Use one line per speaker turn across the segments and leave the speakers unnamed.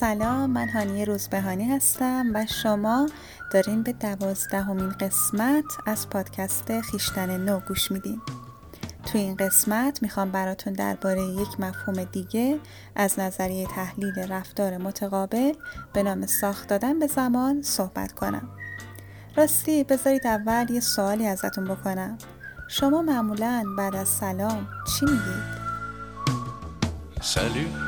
سلام من هانی روزبهانی هستم و شما دارین به دوازدهمین قسمت از پادکست خیشتن نو گوش میدین. توی این قسمت می‌خوام براتون درباره یک مفهوم دیگه از نظریه تحلیل رفتار متقابل به نام ساخت دادن به زمان صحبت کنم. راستی بذارید اول یه سوالی ازتون بکنم. شما معمولا بعد از سلام چی میگید؟
Salut,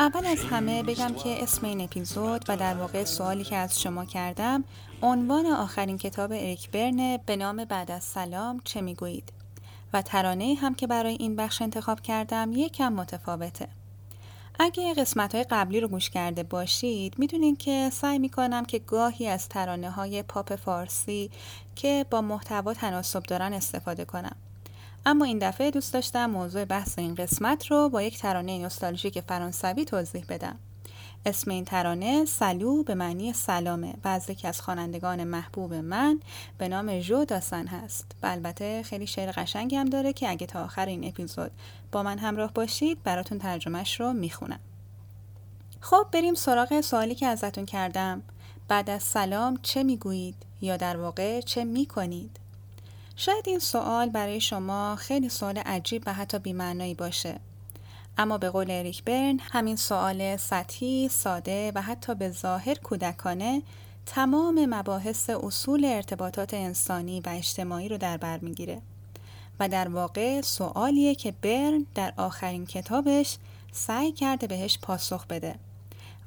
اول از همه بگم که اسم این اپیزود و در واقع سوالی که از شما کردم عنوان آخرین کتاب اریک برنه به نام بعد از سلام چه می‌گویید؟ و ترانه هم که برای این بخش انتخاب کردم یکم متفاوته. اگه قسمت های قبلی رو گوش کرده باشید می‌دونین که سعی می‌کنم که گاهی از ترانه های پاپ فارسی که با محتوا تناسب دارن استفاده کنم. اما این دفعه دوست داشتم موضوع بحث این قسمت رو با یک ترانه نوستالژیک فرانسوی توضیح بدم. اسم این ترانه سلو به معنی سلامه و از یکی از خوانندگان محبوب من به نام جو داسن هست و البته خیلی شعر قشنگی هم داره که اگه تا آخر این اپیزود با من همراه باشید براتون ترجمهش رو می‌خونم. خب بریم سراغ سوالی که ازتون کردم. بعد از سلام چه می‌گویید یا در واقع چه می‌کنید؟ شاید این سوال برای شما خیلی سوال عجیب و حتی بیمعنایی باشه. اما به قول اریک برن همین سوال سطحی، ساده و حتی به ظاهر کودکانه تمام مباحث اصول ارتباطات انسانی و اجتماعی رو در بر می‌گیره و در واقع سوالیه که برن در آخرین کتابش سعی کرده بهش پاسخ بده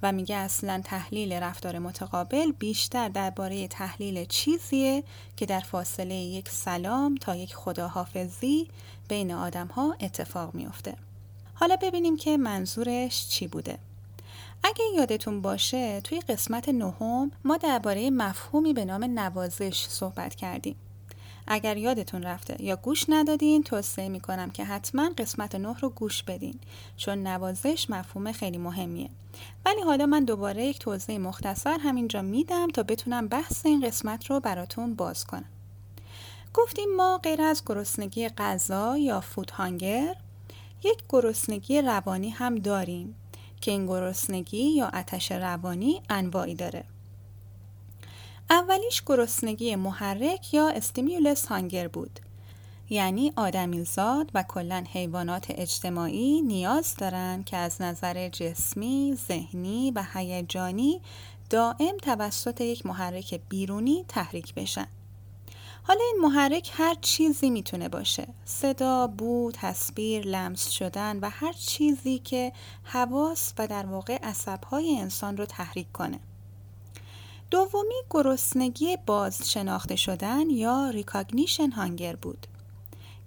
و میگه اصلا تحلیل رفتار متقابل بیشتر درباره تحلیل چیزیه که در فاصله یک سلام تا یک خداحافظی بین آدم ها اتفاق میافته. حالا ببینیم که منظورش چی بوده. اگه یادتون باشه توی قسمت نهم ما درباره مفهومی به نام نوازش صحبت کردیم. اگر یادتون رفته یا گوش ندادین توصیه می‌کنم که حتما قسمت نه رو گوش بدین چون نوازش مفهوم خیلی مهمیه. ولی حالا من دوباره یک توضیح مختصر همینجا میدم تا بتونم بحث این قسمت رو براتون باز کنم. گفتیم ما غیر از گرسنگی غذا یا فود هانگر یک گرسنگی روانی هم داریم که این گرسنگی یا آتش روانی انواعی داره. اولیش گرسنگی محرک یا استیمیولس هانگر بود. یعنی آدمیزاد و کلا حیوانات اجتماعی نیاز دارند که از نظر جسمی، ذهنی و هیجانی دائم توسط یک محرک بیرونی تحریک بشن. حالا این محرک هر چیزی می‌تونه باشه. صدا، بو، تصویر، لمس شدن و هر چیزی که حواس و در واقع عصبهای انسان رو تحریک کنه. دومی گرسنگی باز شناخته شدن یا recognition hunger بود.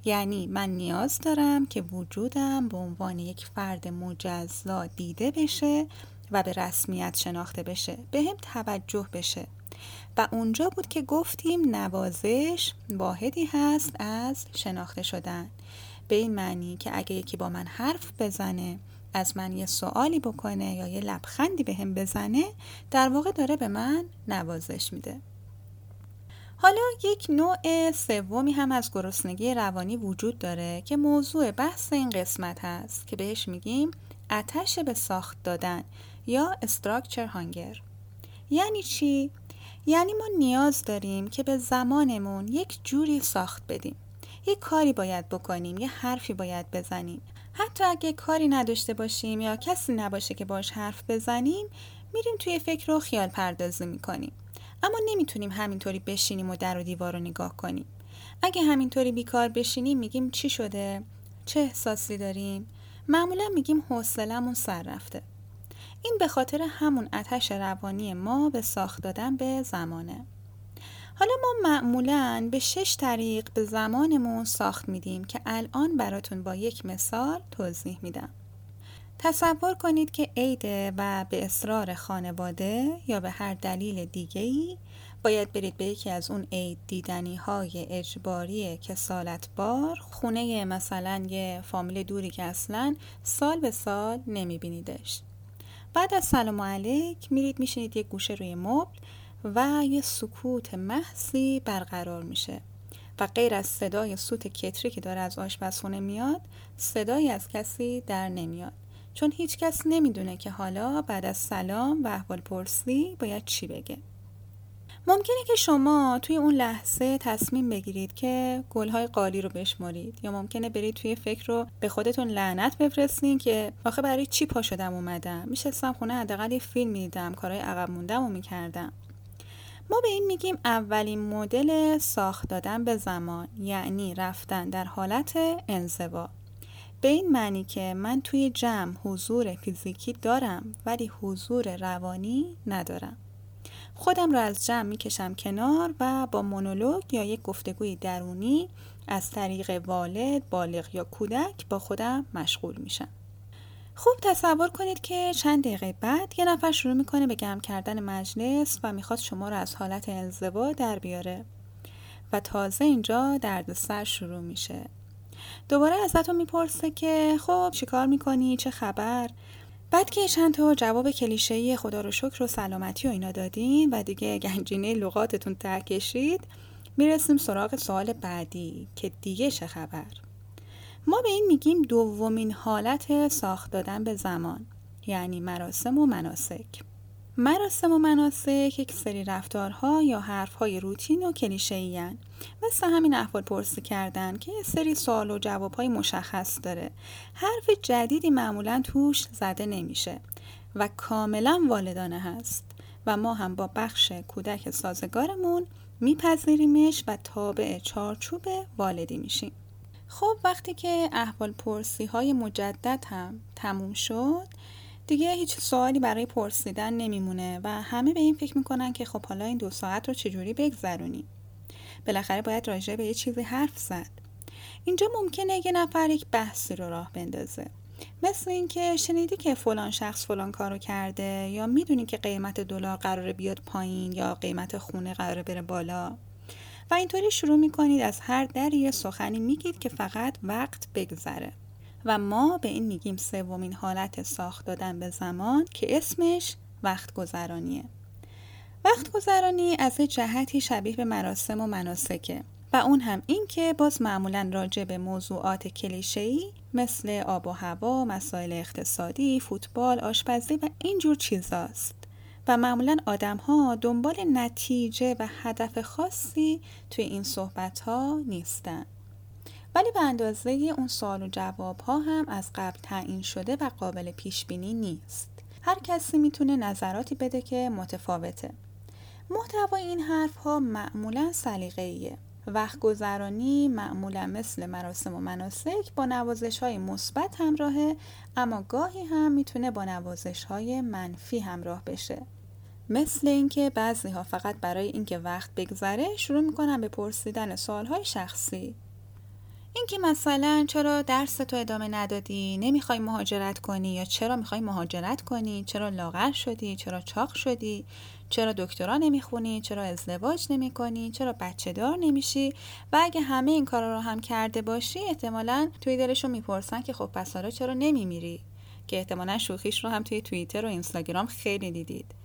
یعنی من نیاز دارم که وجودم به عنوان یک فرد مجزا دیده بشه و به رسمیت شناخته بشه به هم توجه بشه. و اونجا بود که گفتیم نوازش واحدی هست از شناخته شدن. به این معنی که اگه یکی با من حرف بزنه از من یه سوالی بکنه یا یه لبخندی به هم بزنه در واقع داره به من نوازش میده. حالا یک نوع سومی هم از گرسنگی روانی وجود داره که موضوع بحث این قسمت هست که بهش میگیم اتش به ساخت دادن یا استراکچر هانگر یعنی چی؟ یعنی ما نیاز داریم که به زمانمون یک جوری ساخت بدیم. یک کاری باید بکنیم یه حرفی باید بزنیم. حتی اگه کاری نداشته باشیم یا کسی نباشه که باش حرف بزنیم میریم توی فکر رو خیال پردازی می‌کنیم. اما نمی‌تونیم همینطوری بشینیم و در و دیوار رو نگاه کنیم. اگه همینطوری بیکار بشینیم میگیم چی شده؟ چه احساسی داریم؟ معمولا میگیم حوصلمون سر رفته. این به خاطر همون اتش روانی ما به ساخت دادن به زمانه. حالا ما معمولا به شش طریق به زمانمون ساخت میدیم که الان براتون با یک مثال توضیح میدم. تصور کنید که عیده و به اصرار خانواده یا به هر دلیل دیگه ای باید برید به یکی از اون عید دیدنی های اجباری کسالت بار خونه مثلا یه فامیل دوری که اصلا سال به سال نمیبینیدش. بعد از سلام علیک میرید میشینید یه گوشه روی مبل و یه سکوت محضی برقرار میشه. و غیر از صدای سوت کتری که داره از آشپزخونه میاد صدایی از کسی در نمیاد. چون هیچ کس نمی‌دونه که حالا بعد از سلام و احوال پرسی باید چی بگه. ممکنه که شما توی اون لحظه تصمیم بگیرید که گلهای قالی رو بشمارید یا ممکنه برید توی فکر رو به خودتون لعنت بفرستین که آخه برای چی پا شدم اومدم؟ میشستم خونه حداقل یه فیلم می‌دیدم کارهای عقب موندم و می‌کردم. ما به این میگیم اولین مدل ساخت دادن به زمان یعنی رفتن در حالت انزوا به این معنی که من توی جمع حضور فیزیکی دارم ولی حضور روانی ندارم خودم را از جمع می‌کشم کنار و با مونولوگ یا یک گفتگوی درونی از طریق والد، بالغ یا کودک با خودم مشغول میشم. خوب تصور کنید که چند دقیقه بعد یه نفر شروع می‌کنه به گرم کردن مجلس و می‌خواد شما را از حالت انزوا در بیاره. و تازه اینجا دردسر شروع میشه. دوباره ازتون می‌پرسه که خب چیکار می‌کنی؟ چه خبر؟ بعد که چند تا جواب کلیشه‌ای خدا رو شکر و سلامتی و اینا دادین و دیگه گنجینه لغاتتون ته کشید می‌رسیم سراغ سوال بعدی که دیگه چه خبر؟ ما به این میگیم دومین حالت ساخت دادن به زمان یعنی مراسم و مناسک. مراسم و مناسک یک سری رفتارها یا حرفهای روتین و کلیشه‌ای مثل همین احوال پرسی کردن که یه سری سوال و جوابهای مشخص داره. حرف جدیدی معمولا توش زده نمیشه و کاملا والدانه هست و ما هم با بخش کودک سازگارمون میپذیریمش و تابع چارچوب والدی میشیم. خب وقتی که احوال پرسی های مجدد هم تموم شد دیگه هیچ سوالی برای پرسیدن نمیمونه و همه به این فکر می‌کنن که خب حالا این دو ساعت رو چجوری بگذرونیم؟ بالاخره باید راجع به یه چیزی حرف زد. اینجا ممکنه یه نفر یک بحثی رو راه بندازه. مثل اینکه شنیدی که فلان شخص فلان کارو کرده یا می‌دونی که قیمت دلار قراره بیاد پایین یا قیمت خونه قراره بره بالا؟ و اینطوری شروع می‌کنید از هر دری یه سخنی میگید که فقط وقت بگذره. و ما به این میگیم سومین حالت ساخت دادن به زمان که اسمش وقت گذرانیه وقت گذرانی از جهتی شبیه به مراسم و مناسکه و اون هم این که باز معمولا راجع به موضوعات کلیشه‌ای مثل آب و هوا، مسائل اقتصادی، فوتبال، آشپزی و اینجور چیزاست. و معمولا آدم ها دنبال نتیجه و هدف خاصی توی این صحبت ها نیستن. ولی به اندازه اون سوال و جواب ها هم از قبل تعیین شده و قابل پیش بینی نیست. هر کسی می‌تونه نظراتی بده که متفاوته. محتوای این حرف ها معمولا سلیقه‌ایه. وقت گذرانی معمولا مثل مراسم و مناسک با نوازش های مثبت همراهه اما گاهی هم می‌تونه با نوازش های منفی همراه بشه. مثل اینکه بعضی ها فقط برای اینکه وقت بگذره شروع می‌کنن به پرسیدن سوال های شخصی. اینکه مثلا چرا درس تو ادامه ندادی؟ نمی‌خوای مهاجرت کنی؟ یا چرا می‌خوای مهاجرت کنی؟ چرا لاغر شدی؟ چرا چاق شدی؟ چرا دکترا نمی‌خونی؟ چرا ازدواج نمی‌کنی؟ چرا بچه دار نمیشی؟ و اگه همه این کارا رو هم کرده باشی احتمالا توی دلشون می‌پرسن که خب پس حالا چرا نمیمیری؟ که احتمالا شوخیش رو هم توی توییتر و اینستاگرام خیلی دیدید.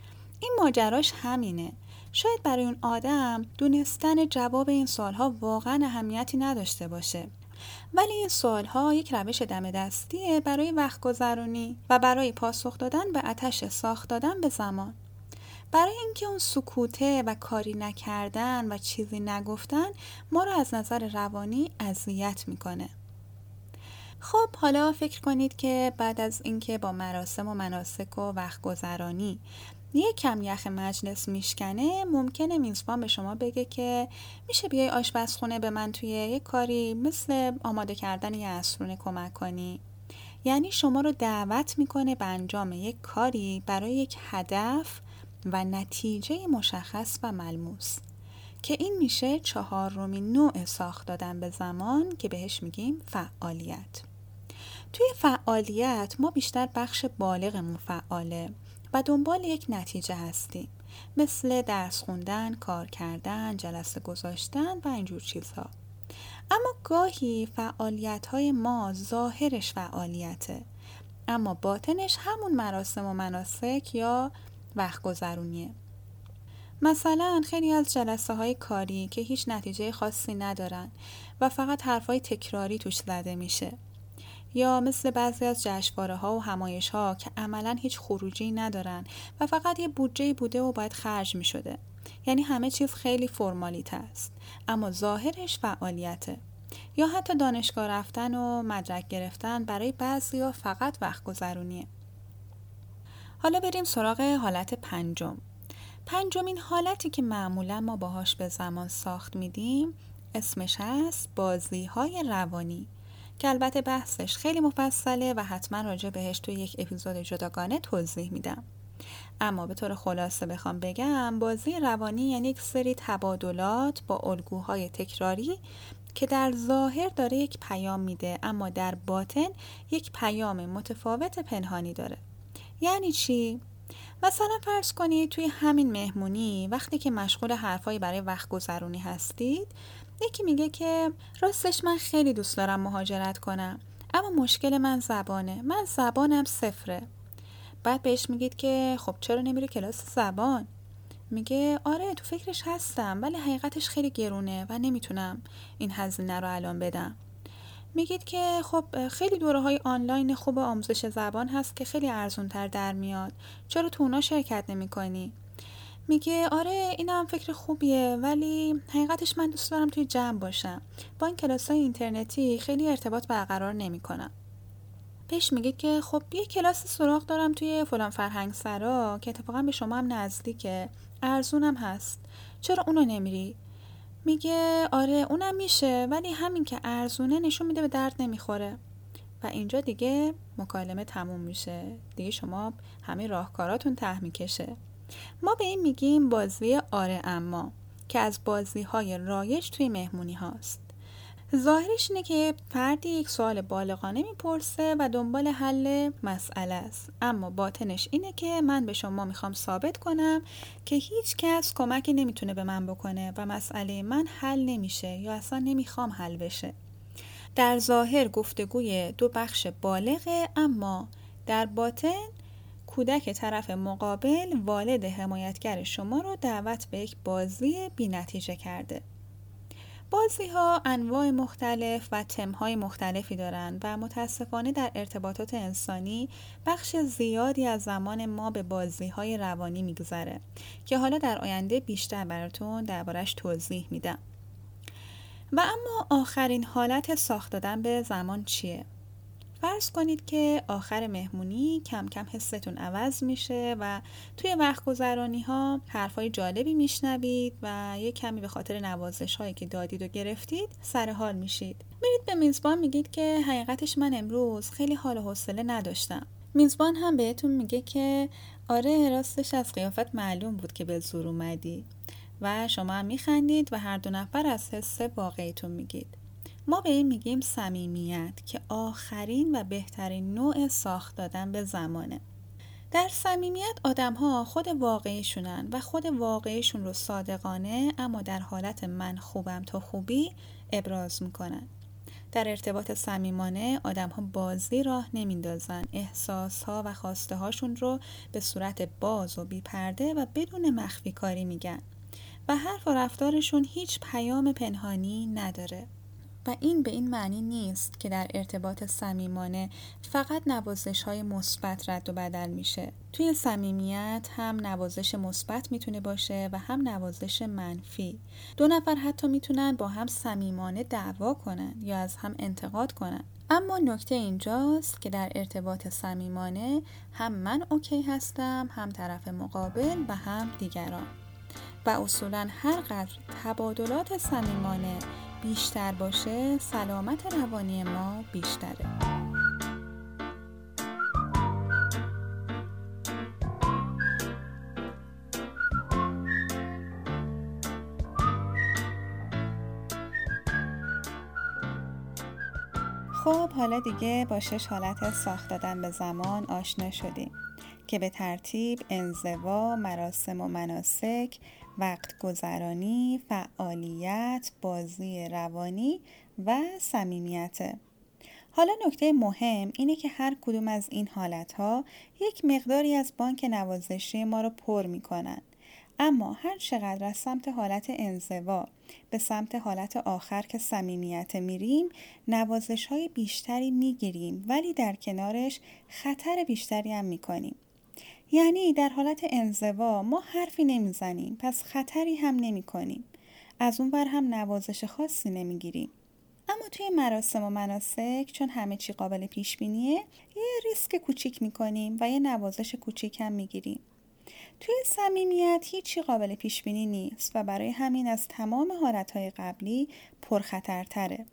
این ماجراش همینه. شاید برای اون آدم دونستن جواب این سوالها واقعا اهمیتی نداشته باشه. ولی این سوالها یک روش دم دستیه برای وقت گذرانی و برای پاسخ دادن به اتش ساخت دادن به زمان. برای اینکه اون سکوته و کاری نکردن و چیزی نگفتن ما رو از نظر روانی اذیت می‌کنه. خب حالا فکر کنید که بعد از اینکه با مراسم و مناسک و وقت گذرانی یه کم یخ مجلس میشکنه ممکنه میزبان به شما بگه که میشه بیای آشپزخونه به من توی یه کاری مثل آماده کردن یه اسرونه کمک کنی. یعنی شما رو دعوت می‌کنه به انجام یک کاری برای یک هدف و نتیجه مشخص و ملموس. که این میشه چهارمین نوع ساخت دادن به زمان که بهش میگیم فعالیت. توی فعالیت ما بیشتر بخش بالغمون فعاله. و دنبال یک نتیجه هستیم. مثل درس خوندن، کار کردن، جلسه گذاشتن و اینجور چیزها. اما گاهی فعالیت های ما ظاهرش فعالیته. اما باطنش همون مراسم و مناسک یا وقت گذرونیه مثلا خیلی از جلسه های کاری که هیچ نتیجه خاصی ندارن و فقط حرفای تکراری توش زده میشه. یا مثل بعضی از جشنواره ها و همایش ها که عملا هیچ خروجی ندارن و فقط یه بودجه بوده و باید خرج می شده. یعنی همه چیز خیلی فرمالیت است اما ظاهرش فعالیته یا حتی دانشگاه رفتن و مدرک گرفتن برای بعضی ها فقط وقت گذرونیه. حالا بریم سراغ حالت پنجم. پنجمین حالتی که معمولا ما باهاش به زمان ساخت میدیم اسمش هست بازی های روانی که البته بحثش خیلی مفصله و حتما راجع بهش توی یک اپیزود جداگانه توضیح میدم اما به طور خلاصه بخوام بگم بازی روانی یعنی یک سری تبادلات با الگوهای تکراری که در ظاهر داره یک پیام میده اما در باطن یک پیام متفاوت پنهانی داره یعنی چی؟ مثلا فرض کنید توی همین مهمونی وقتی که مشغول حرفایی برای وقت گذرونی هستید یکی میگه که راستش من خیلی دوست دارم مهاجرت کنم اما مشکل من زبانه. من زبانم صفره. بعد بهش میگید که خب چرا نمیری کلاس زبان؟ میگه آره تو فکرش هستم ولی حقیقتش خیلی گرونه و نمی‌تونم این هزینه رو الان بدم. میگید که خب خیلی دوره های آنلاین خوب آموزش زبان هست که خیلی ارزون تر در میاد. چرا تو اونا شرکت نمی کنی؟ میگه آره این هم فکر خوبیه ولی حقیقتش من دوست دارم توی جمع باشم. با این کلاس های اینترنتی خیلی ارتباط برقرار نمی کنم پیش میگه که خب یه کلاس سراغ دارم توی فلان فرهنگ سرا که اتفاقا به شما هم نزدیکه. ارزونم هست. چرا اونو نمیری؟ میگه آره اونم میشه ولی همین که ارزونه نشون میده به درد نمی‌خوره. و اینجا دیگه مکالمه تموم میشه. دیگه شما همه راهکاراتون ته می‌کشه. ما به این میگیم بازی آره اما که از بازی های رایج توی مهمونی هاست. ظاهرش اینه که فردی یک سوال بالغانه می‌پرسه و دنبال حل مسئله است. اما باطنش اینه که من به شما می‌خوام ثابت کنم که هیچ کس کمکی نمی‌تونه به من بکنه و مسئله من حل نمیشه یا اصلا نمی‌خوام حل بشه. در ظاهر گفتگوی دو بخش بالغه اما در باطن کودک طرف مقابل والد حمایتگر شما رو دعوت به یک بازی بی نتیجه کرده بازی ها انواع مختلف و های مختلفی دارند و متاسفانه در ارتباطات انسانی بخش زیادی از زمان ما به بازی های روانی میگذره که حالا در آینده بیشتر براتون دربارش توضیح میدم و اما آخرین حالت ساخت دادن به زمان چیه؟ فرض کنید که آخر مهمونی کم کم حستون عوض میشه و توی وقت گذرانی ها حرفای جالبی میشنوید و یه کمی به خاطر نوازش هایی که دادید و گرفتید سر حال میشید. میرید به میزبان میگید که حقیقتش من امروز خیلی حال و حوصله نداشتم. میزبان هم بهتون میگه که آره راستش از قیافت معلوم بود که به زور اومدی و شما هم میخندید و هر دو نفر از حس واقعیتون میگید. ما به این میگیم صمیمیت که آخرین و بهترین نوع ساخت دادن به زمانه. در صمیمیت آدم ها خود واقعیشونن و خود واقعیشون رو صادقانه اما در حالت من خوبم تا خوبی ابراز می‌کنن. در ارتباط صمیمانه آدم ها بازی راه نمیندازن. احساس ها و خواسته هاشون رو به صورت باز و بیپرده و بدون مخفی کاری میگن و حرف و رفتارشون هیچ پیام پنهانی نداره. و این به این معنی نیست که در ارتباط صمیمانه فقط نوازش های مثبت رد و بدل میشه. توی صمیمیت هم نوازش مثبت می‌تونه باشه و هم نوازش منفی. دو نفر حتی می‌تونن با هم صمیمانه دعوا کنن یا از هم انتقاد کنن. اما نکته اینجاست که در ارتباط صمیمانه هم من اوکی هستم هم طرف مقابل و هم دیگران. و اصولا هر قدر تبادلات صمیمانه بیشتر باشه سلامت روانی ما بیشتره. خب حالا دیگه با شش حالت ساخت دادن به زمان آشنا شدیم که به ترتیب انزوا، مراسم و مناسک، وقت گذرانی، فعالیت، بازی روانی و صمیمیت. حالا نکته مهم اینه که هر کدوم از این حالتها یک مقداری از بانک نوازشی ما رو پر می‌کنن. اما هر چقدر از سمت حالت انزوا به سمت حالت آخر که صمیمیت میریم نوازش های بیشتری می‌گیریم ولی در کنارش خطر بیشتری هم می‌کنیم. یعنی در حالت انزوا ما حرفی نمی‌زنیم پس خطری هم نمی کنیم. از اون بر هم نوازش خاصی نمی‌گیریم. اما توی مراسم و مناسک چون همه چی قابل پیش بینیه یه ریسک کوچیک می‌کنیم و یه نوازش کوچیک هم می‌گیریم. توی صمیمیت هیچی قابل پیش بینی نیست و برای همین از تمام حالتهای قبلی پرخطرتره.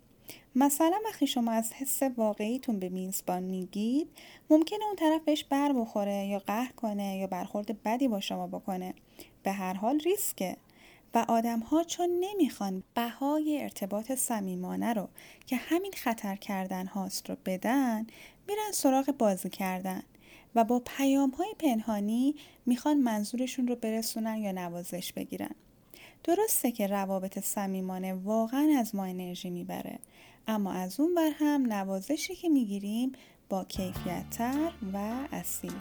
مثلا وقتی شما از حس واقعیتون به میزبان میگید ممکنه اون طرف بهش بر بخوره یا قهر کنه یا برخورد بدی با شما بکنه. به هر حال ریسکه. و آدم ها چون نمی‌خوان بهای ارتباط صمیمانه رو که همین خطر کردن هاست رو بدن میرن سراغ بازی کردن و با پیام های پنهانی می‌خوان منظورشون رو برسونن یا نوازش بگیرن. درسته که روابط صمیمانه واقعا از ما انرژی می‌بره اما از اون بر هم نوازشی که می‌گیریم با کیفیت تر و اصیل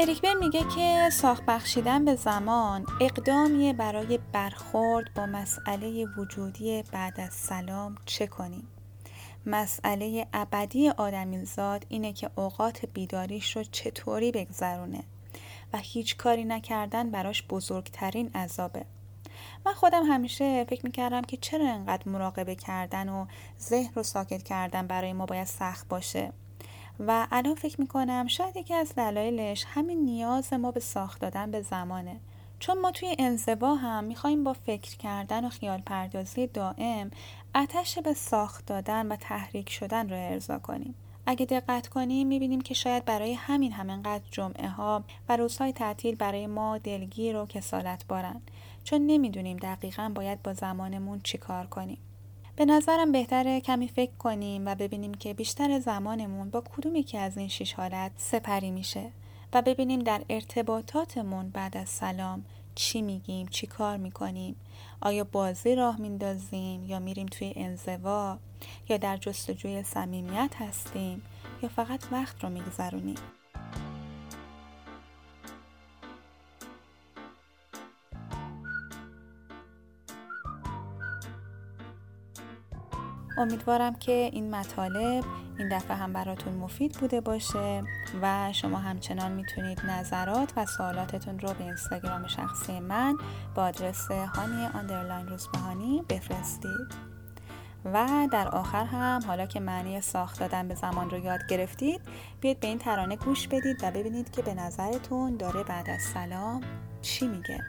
اریک بر میگه که ساخت بخشیدن به زمان اقدامیه برای برخورد با مسئله وجودی بعد از سلام چه کنیم؟ مسئله ابدی آدمیزاد اینه که اوقات بیداریش رو چطوری بگذرونه و هیچ کاری نکردن براش بزرگترین عذابه. من خودم همیشه فکر می‌کردم که چرا انقدر مراقبه کردن و ذهن رو ساکت کردن برای ما باید سخت باشه. و الان فکر می‌کنم شاید یکی از دلایلش همین نیاز ما به ساخت دادن به زمانه. چون ما توی انزوا هم می‌خوایم با فکر کردن و خیال پردازی دائم اتش به ساخت دادن و تحریک شدن رو ارضا کنیم. اگه دقت کنیم می‌بینیم که شاید برای همین همینقدر جمعه ها و روزهای تعطیل برای ما دلگیر و کسالت بارن. چون نمی‌دونیم دقیقا باید با زمانمون چیکار کنیم. به نظرم بهتره کمی فکر کنیم و ببینیم که بیشتر زمانمون با کدوم یکی از این شیش حالت سپری میشه و ببینیم در ارتباطاتمون بعد از سلام چی میگیم چی کار می‌کنیم. آیا بازی راه میندازیم یا میریم توی انزوا یا در جستجوی صمیمیت هستیم یا فقط وقت رو میگذرونیم؟ امیدوارم که این مطالب این دفعه هم براتون مفید بوده باشه و شما همچنان می‌تونید نظرات و سوالاتتون رو به اینستاگرام شخصی من با آدرس هانی آندرلاین روزبهانی بفرستید. و در آخر هم حالا که معنی ساخت دادن به زمان رو یاد گرفتید بیاید به این ترانه گوش بدید و ببینید که به نظرتون داره بعد از سلام چی میگه.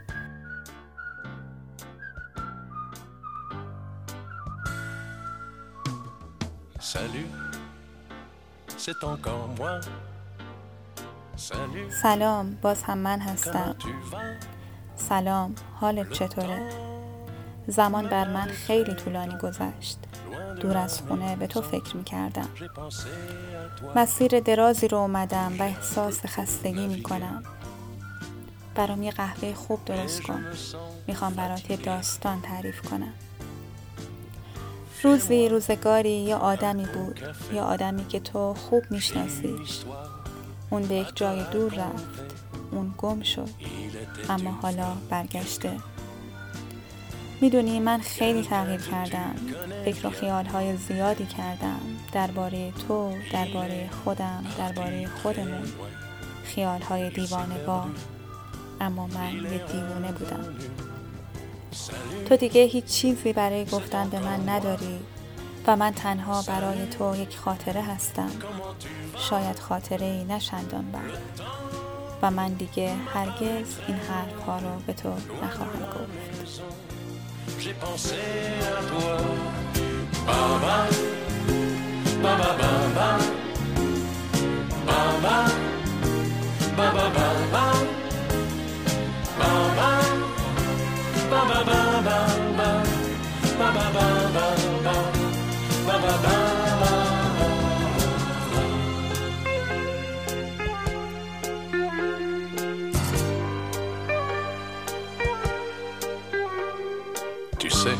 Salut, c'est encore moi. Salut,
سلام باز هم من هستم? سلام حالت چطوره؟ زمان بر من خیلی طولانی گذشت. دور از خونه به تو فکر می کردم. مسیر درازی رو اومدم و احساس خستگی می کنم برام یه قهوه خوب درست کن. می‌خوام برات یه داستان تعریف کنم. روزی روزگاری یا آدمی بود یا آدمی که تو خوب میشناسیش اون به یک جای دور رفت اون گم شد اما حالا برگشته. می‌دونی من خیلی تغییر کردم فکر و خیالهای زیادی کردم درباره تو درباره خودم درباره خودمون. خیالهای دیوانه اما من یه دیوانه بودم. تو دیگه هیچ چیزی برای گفتن به من نداری و من تنها برای تو یک خاطره هستم. شاید خاطره ای نشندان بعد و من دیگه هرگز این حرف ها رو به تو نخواهم گفت.
J'ai Tu sais,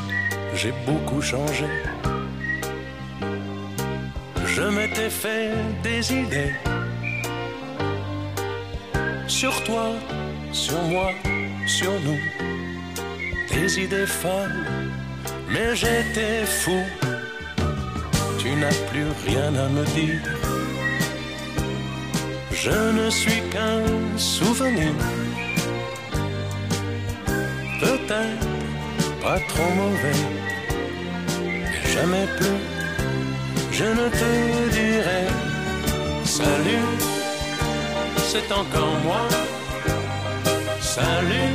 j'ai beaucoup changé. Je m'étais fait des idées sur toi, sur moi, sur nous. Des idées folles, mais j'étais fou. Tu n'as plus rien à me dire. Je ne suis qu'un souvenir. Peut-être pas trop mauvais. Jamais plus, je ne te dirai salut, c'est encore moi. Salut,